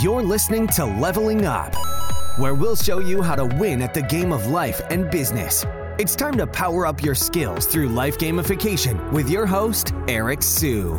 You're listening to Leveling Up, where we'll show you how to win at the game of life and business. It's time to power up your skills through life gamification with your host, Eric Siu.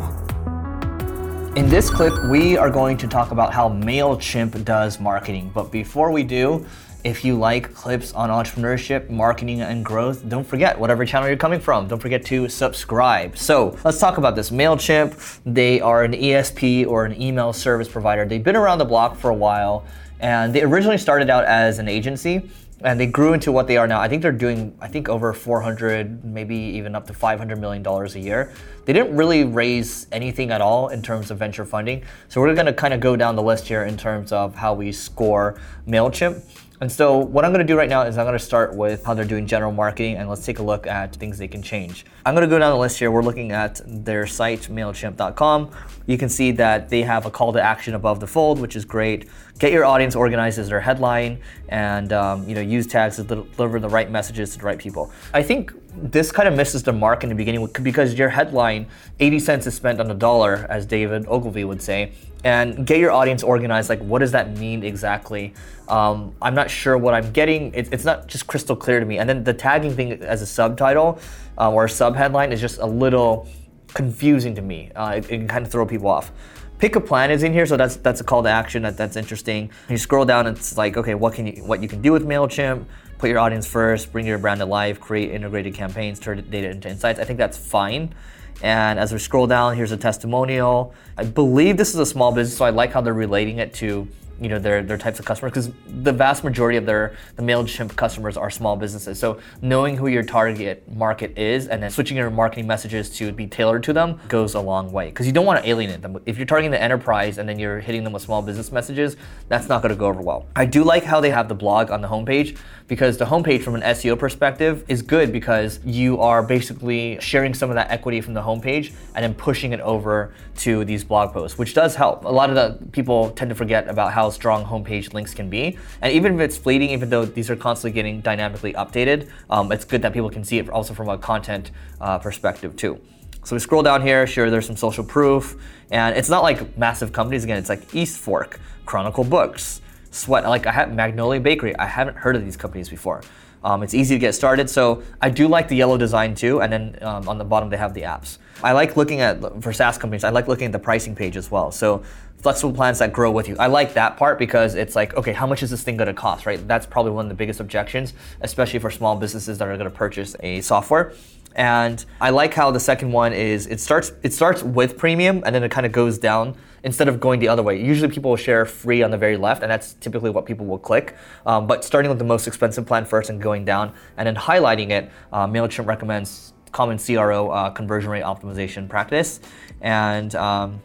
In this clip, we are going to talk about how MailChimp does marketing. But before we do, if you like clips on entrepreneurship, marketing, and growth, don't forget, whatever channel you're coming from, don't forget to subscribe. So let's talk about this. MailChimp, they are an ESP or an email service provider. They've been around the block for a while, and they originally started out as an agency and they grew into what they are now. I think they're doing, I think over 400, maybe even up to 500 million dollars a year. They didn't really raise anything at all in terms of venture funding. So we're going to kind of go down the list here in terms of how we score Mailchimp. And so what I'm gonna do right now is I'm gonna start with how they're doing general marketing and let's take a look at things they can change. I'm gonna go down the list here. We're looking at their site, MailChimp.com. You can see that they have a call to action above the fold, which is great. Get your audience organized as their headline and um, you know use tags to deliver the right messages to the right people. I think this kind of misses the mark in the beginning because your headline, 80 cents is spent on a dollar, as David Ogilvy would say, and get your audience organized. Like, what does that mean exactly? Um, I'm not sure what I'm getting. It, it's not just crystal clear to me. And then the tagging thing as a subtitle uh, or a sub headline is just a little confusing to me. Uh, it, it, can kind of throw people off. Pick a plan is in here, so that's that's a call to action. That, that's interesting. You scroll down, it's like, okay, what can you what you can do with Mailchimp? Put your audience first, bring your brand to life, create integrated campaigns, turn data into insights. I think that's fine. And as we scroll down, here's a testimonial. I believe this is a small business, so I like how they're relating it to you know their their types of customers because the vast majority of their the Mailchimp customers are small businesses. So knowing who your target market is and then switching your marketing messages to be tailored to them goes a long way because you don't want to alienate them. If you're targeting the enterprise and then you're hitting them with small business messages, that's not going to go over well. I do like how they have the blog on the homepage because the homepage from an SEO perspective is good because you are basically sharing some of that equity from the homepage and then pushing it over to these blog posts, which does help. A lot of the people tend to forget about how strong homepage links can be. And even if it's fleeting, even though these are constantly getting dynamically updated, um, it's good that people can see it also from a content uh, perspective too. So we scroll down here, sure, there's some social proof, and it's not like massive companies. Again, it's like East Fork, Chronicle Books, Sweat. Like I have Magnolia Bakery. I haven't heard of these companies before. Um, it's easy to get started. So I do like the yellow design too. And then um, on the bottom they have the apps. I like looking at for SaaS companies. I like looking at the pricing page as well. So flexible plans that grow with you. I like that part because it's like, okay, how much is this thing going to cost, right? That's probably one of the biggest objections, especially for small businesses that are going to purchase a software. And I like how the second one is it starts it starts with premium and then it kind of goes down instead of going the other way. Usually people will share free on the very left, and that's typically what people will click. Um, but starting with the most expensive plan first and going down, and then highlighting it, uh, MailChimp recommends common CRO uh, conversion rate optimization practice. And um,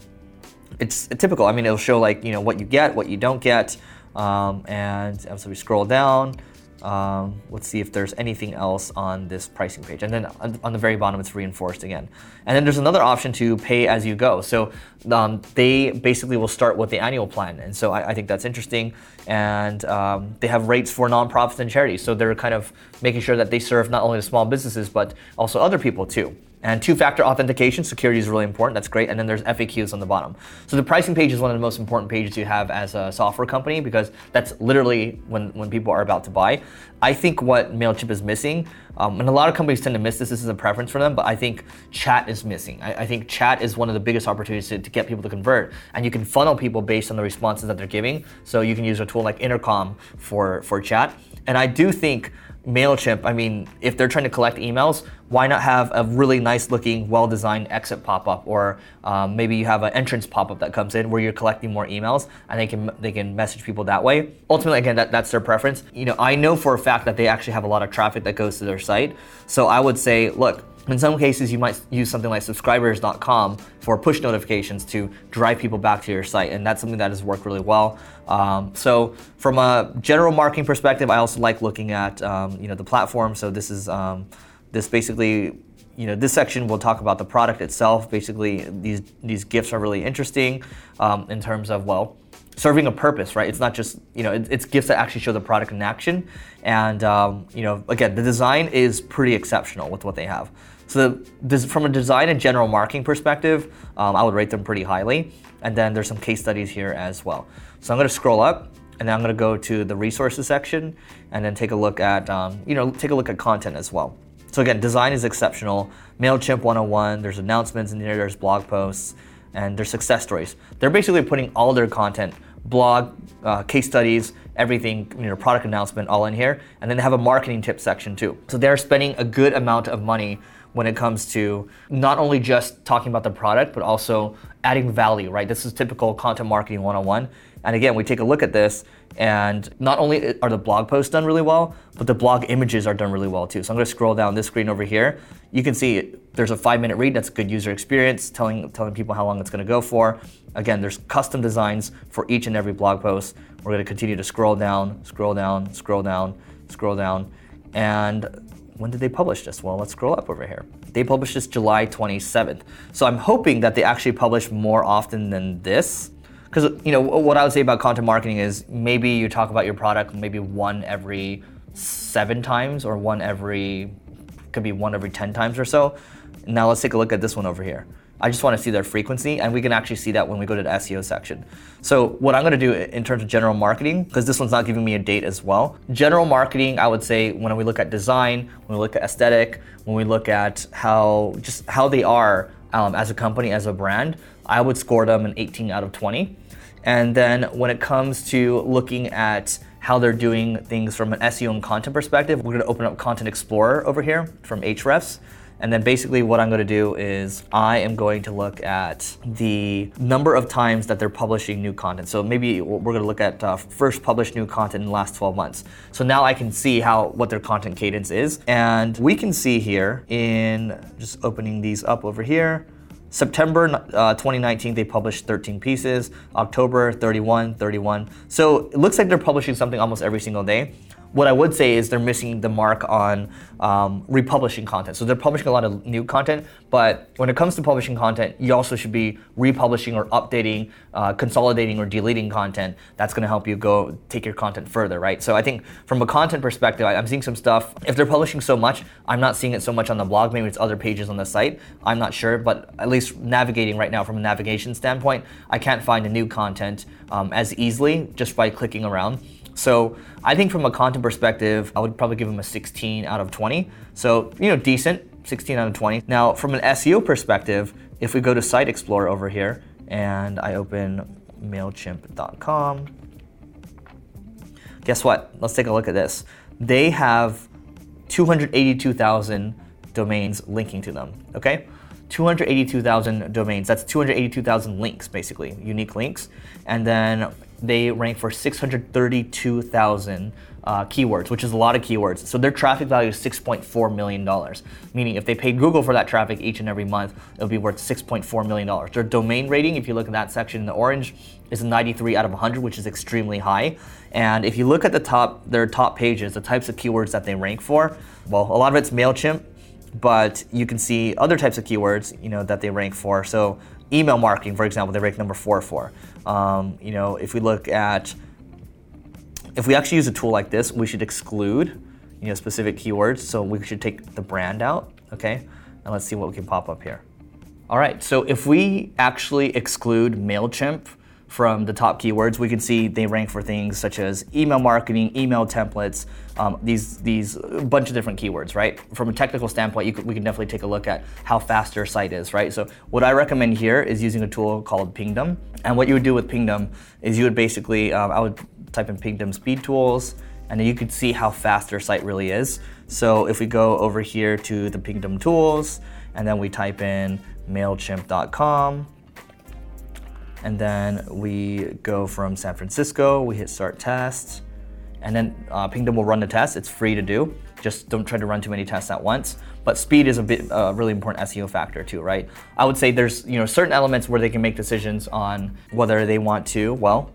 it's typical. I mean, it'll show like, you know, what you get, what you don't get. Um, and so we scroll down. Um, let's see if there's anything else on this pricing page. And then on, the very bottom, it's reinforced again. And then there's another option to pay as you go. So um, they basically will start with the annual plan. And so I, I think that's interesting. And um, they have rates for nonprofits and charities. So they're kind of making sure that they serve not only the small businesses, but also other people too. And two-factor authentication, security is really important. That's great. And then there's FAQs on the bottom. So the pricing page is one of the most important pages you have as a software company because that's literally when, when people are about to buy. I think what MailChimp is missing, um, and a lot of companies tend to miss this, this is a preference for them, but I think chat is missing. I, I think chat is one of the biggest opportunities to, to, get people to convert. And you can funnel people based on the responses that they're giving. So you can use a tool like Intercom for, for chat. And I do think MailChimp, I mean, if they're trying to collect emails, why not have a really nice looking, well designed exit pop up? Or um, maybe you have an entrance pop up that comes in where you're collecting more emails and they can, they can message people that way. Ultimately, again, that, that's their preference. You know, I know for a fact that they actually have a lot of traffic that goes to their site. So I would say, look, in some cases, you might use something like subscribers.com for push notifications to drive people back to your site, and that's something that has worked really well. Um, so, from a general marketing perspective, I also like looking at um, you know the platform. So this is um, this basically you know this section will talk about the product itself. Basically, these these gifts are really interesting um, in terms of well serving a purpose, right? It's not just you know, it, it's gifts that actually show the product in action, and um, you know, again, the design is pretty exceptional with what they have. So this, from a design and general marketing perspective, um, I would rate them pretty highly. And then there's some case studies here as well. So I'm going to scroll up and then I'm going to go to the resources section and then take a look at, um, you know, take a look at content as well. So again, design is exceptional. MailChimp 101, there's announcements in there, there's blog posts, and there's success stories. They're basically putting all their content, blog, uh, case studies, everything, you know, product announcement all in here. And then they have a marketing tip section too. So they're spending a good amount of money when it comes to not only just talking about the product, but also adding value, right? This is typical content marketing 101. And again, we take a look at this, and not only are the blog posts done really well, but the blog images are done really well too. So I'm gonna scroll down this screen over here. You can see there's a five minute read, that's good user experience, telling, telling people how long it's gonna go for. Again, there's custom designs for each and every blog post. We're gonna continue to scroll down, scroll down, scroll down, scroll down. And when did they publish this? Well, let's scroll up over here. They published this July 27th. So I'm hoping that they actually publish more often than this. Because you know what I would say about content marketing is maybe you talk about your product maybe one every seven times or one every could be one every 10 times or so. Now let's take a look at this one over here. I just want to see their frequency, and we can actually see that when we go to the SEO section. So what I'm going to do in terms of general marketing, because this one's not giving me a date as well. General marketing, I would say when we look at design, when we look at aesthetic, when we look at how just how they are um, as a company, as a brand, I would score them an 18 out of 20. And then when it comes to looking at how they're doing things from an SEO and content perspective, we're going to open up Content Explorer over here from Ahrefs. And then basically what I'm going to do is I am going to look at the number of times that they're publishing new content. So maybe we're going to look at uh, first published new content in the last 12 months. So now I can see how what their content cadence is. And we can see here in just opening these up over here. September uh, 2019, they published 13 pieces. October 31, 31. So it looks like they're publishing something almost every single day. What I would say is they're missing the mark on um, republishing content. So they're publishing a lot of new content, but when it comes to publishing content, you also should be republishing or updating, uh, consolidating or deleting content. That's going to help you go take your content further, right? So I think from a content perspective, I, I'm seeing some stuff. If they're publishing so much, I'm not seeing it so much on the blog. Maybe it's other pages on the site. I'm not sure, but at least navigating right now from a navigation standpoint, I can't find the new content um, as easily just by clicking around. So I think from a content perspective, I would probably give them a 16 out of 20. So, you know, decent, 16 out of 20. Now, from an SEO perspective, if we go to Site Explorer over here and I open MailChimp.com, guess what? Let's take a look at this. They have 282,000 domains linking to them, okay? 282,000 domains. That's 282,000 links, basically, unique links. And then they rank for 632,000 uh, keywords, which is a lot of keywords. So their traffic value is $6.4 million, meaning if they paid Google for that traffic each and every month, it would be worth $6.4 million. Their domain rating, if you look at that section in the orange, is a 93 out of 100, which is extremely high. And if you look at the top, their top pages, the types of keywords that they rank for, well, a lot of it's MailChimp, but you can see other types of keywords, you know, that they rank for. So email marketing, for example, they rank number four for. Um, you know, if we look at, if we actually use a tool like this, we should exclude, you know, specific keywords. So we should take the brand out, okay? And let's see what we can pop up here. All right, so if we actually exclude MailChimp from the top keywords, we can see they rank for things such as email marketing, email templates, um, these these bunch of different keywords, right? From a technical standpoint, could, we can definitely take a look at how fast your site is, right? So what I recommend here is using a tool called Pingdom, and what you would do with Pingdom is you would basically, um, I would type in Pingdom speed tools, and then you could see how fast your site really is. So if we go over here to the Pingdom tools, and then we type in Mailchimp.com and then we go from San Francisco, we hit start test, and then uh, Pingdom will run the test. It's free to do. Just don't try to run too many tests at once. But speed is a bit uh, really important SEO factor too, right? I would say there's you know certain elements where they can make decisions on whether they want to well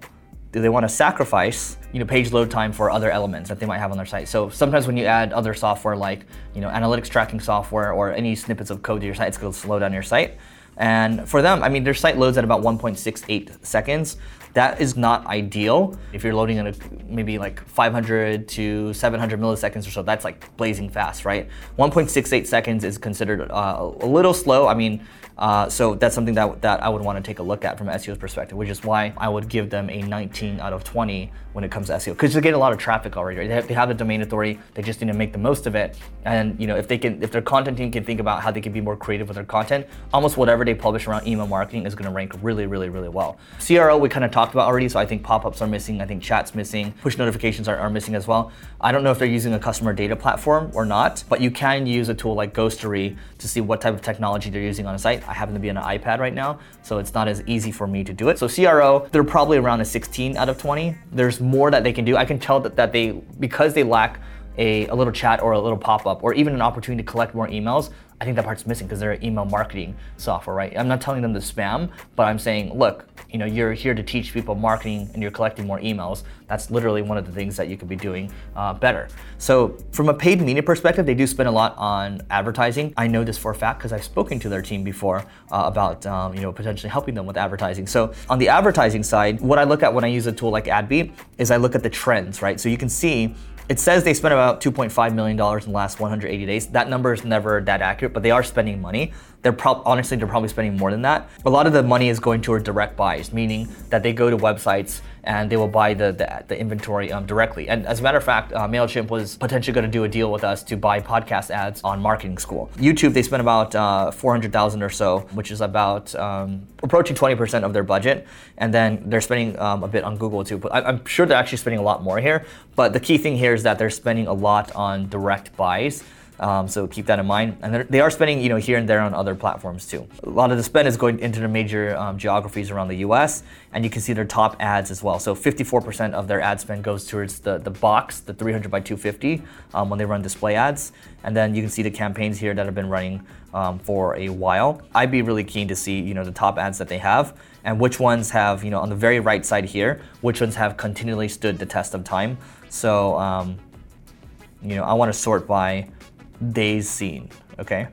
do they want to sacrifice you know page load time for other elements that they might have on their site so sometimes when you add other software like you know analytics tracking software or any snippets of code to your site it's going to slow down your site And for them, I mean, their site loads at about 1.68 seconds. That is not ideal. If you're loading in a, maybe like 500 to 700 milliseconds or so, that's like blazing fast, right? 1.68 seconds is considered uh, a little slow. I mean, uh, so that's something that, that I would want to take a look at from SEO's perspective, which is why I would give them a 19 out of 20 when it comes to SEO, because they get a lot of traffic already. Right? They, have, they have the domain authority. They just need to make the most of it. And you know, if they can, if their content team can think about how they can be more creative with their content, almost whatever they publish around email marketing is going to rank really, really, really well. CRO we kind of talked about already, so I think pop-ups are missing. I think chat's missing. Push notifications are, are missing as well. I don't know if they're using a customer data platform or not, but you can use a tool like Ghostery to see what type of technology they're using on a site. I happen to be on an iPad right now, so it's not as easy for me to do it. So CRO, they're probably around a 16 out of 20. There's more that they can do. I can tell that, that they, because they lack a, a little chat or a little pop-up or even an opportunity to collect more emails, I think that part's missing because they're email marketing software, right? I'm not telling them to spam, but I'm saying, look, you know, you're here to teach people marketing and you're collecting more emails. That's literally one of the things that you could be doing uh, better. So from a paid media perspective, they do spend a lot on advertising. I know this for a fact because I've spoken to their team before uh, about, um, you know, potentially helping them with advertising. So on the advertising side, what I look at when I use a tool like AdBeat is I look at the trends, right? So you can see it says they spent about $2.5 million in the last 180 days. That number is never that accurate, but they are spending money. They're pro- honestly they're probably spending more than that. A lot of the money is going toward direct buys, meaning that they go to websites and they will buy the the, the inventory um, directly. And as a matter of fact, uh, Mailchimp was potentially going to do a deal with us to buy podcast ads on Marketing School. YouTube they spent about uh, 400,000 or so, which is about um, approaching 20% of their budget, and then they're spending um, a bit on Google too. But I, I'm sure they're actually spending a lot more here. But the key thing here is that they're spending a lot on direct buys. Um, so keep that in mind. And they are spending, you know, here and there on other platforms too. A lot of the spend is going into the major um, geographies around the U.S. And you can see their top ads as well. So 54% of their ad spend goes towards the, the box, the 300 by 250, um, when they run display ads. And then you can see the campaigns here that have been running um, for a while. I'd be really keen to see, you know, the top ads that they have and which ones have, you know, on the very right side here, which ones have continually stood the test of time. So, um, you know, I want to sort by days seen, okay?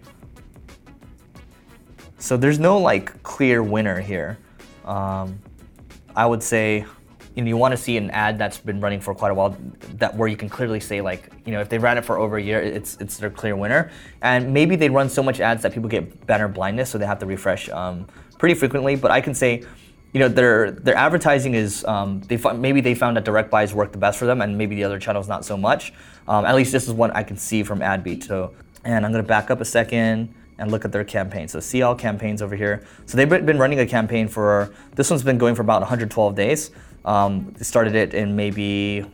So there's no like clear winner here. Um, I would say, you know, you want to see an ad that's been running for quite a while, that where you can clearly say like, you know, if they ran it for over a year, it's it's their clear winner. And maybe they run so much ads that people get banner blindness, so they have to refresh um, pretty frequently. But I can say, you know, their their advertising is um, they maybe they found that direct buys work the best for them, and maybe the other channels not so much. Um, at least this is what I can see from AdBeat. So, and I'm gonna back up a second and look at their campaign. So see all campaigns over here. So they've been running a campaign for this one's been going for about 112 days. Um, they started it in maybe a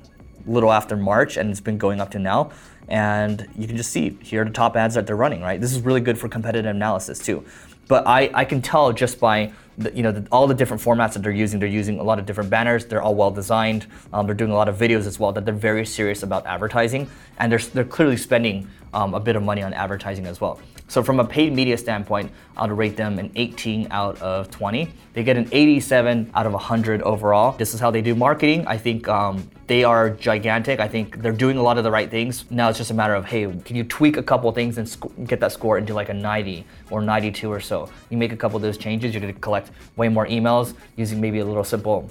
little after March, and it's been going up to now. And you can just see here are the top ads that they're running. Right, this is really good for competitive analysis too. But I, I can tell just by the, you know the, all the different formats that they're using. They're using a lot of different banners. They're all well designed. Um, they're doing a lot of videos as well. That they're very serious about advertising, and they're they're clearly spending um, a bit of money on advertising as well. So from a paid media standpoint, I'd rate them an 18 out of 20. They get an 87 out of 100 overall. This is how they do marketing. I think um, they are gigantic. I think they're doing a lot of the right things. Now it's just a matter of, hey, can you tweak a couple things and sc- get that score into like a 90 or 92 or so? You make a couple of those changes, you're gonna collect way more emails using maybe a little simple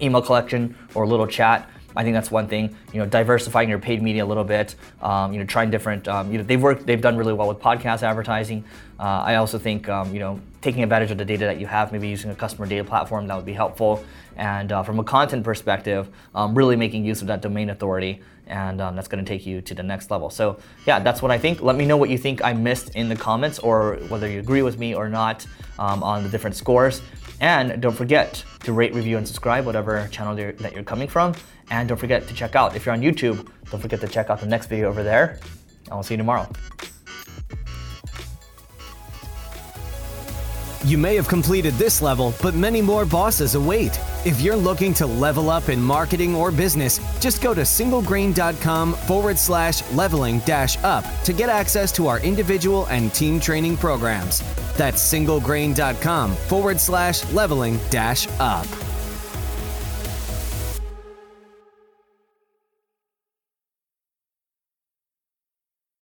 email collection or a little chat I think that's one thing. You know, diversifying your paid media a little bit. Um, you know, trying different. Um, you know, they've worked. They've done really well with podcast advertising. Uh, I also think um, you know taking advantage of the data that you have, maybe using a customer data platform that would be helpful. And uh, from a content perspective, um, really making use of that domain authority, and um, that's going to take you to the next level. So yeah, that's what I think. Let me know what you think I missed in the comments, or whether you agree with me or not on the different scores. And don't forget to rate, review, and subscribe, whatever channel that you're coming from. And don't forget to check out, if you're on YouTube, don't forget to check out the next video over there. And we'll see you tomorrow. You may have completed this level, but many more bosses await. If you're looking to level up in marketing or business, just go to singlegrain.com forward slash leveling dash up to get access to our individual and team training programs. That's singlegrain.com forward slash leveling dash up.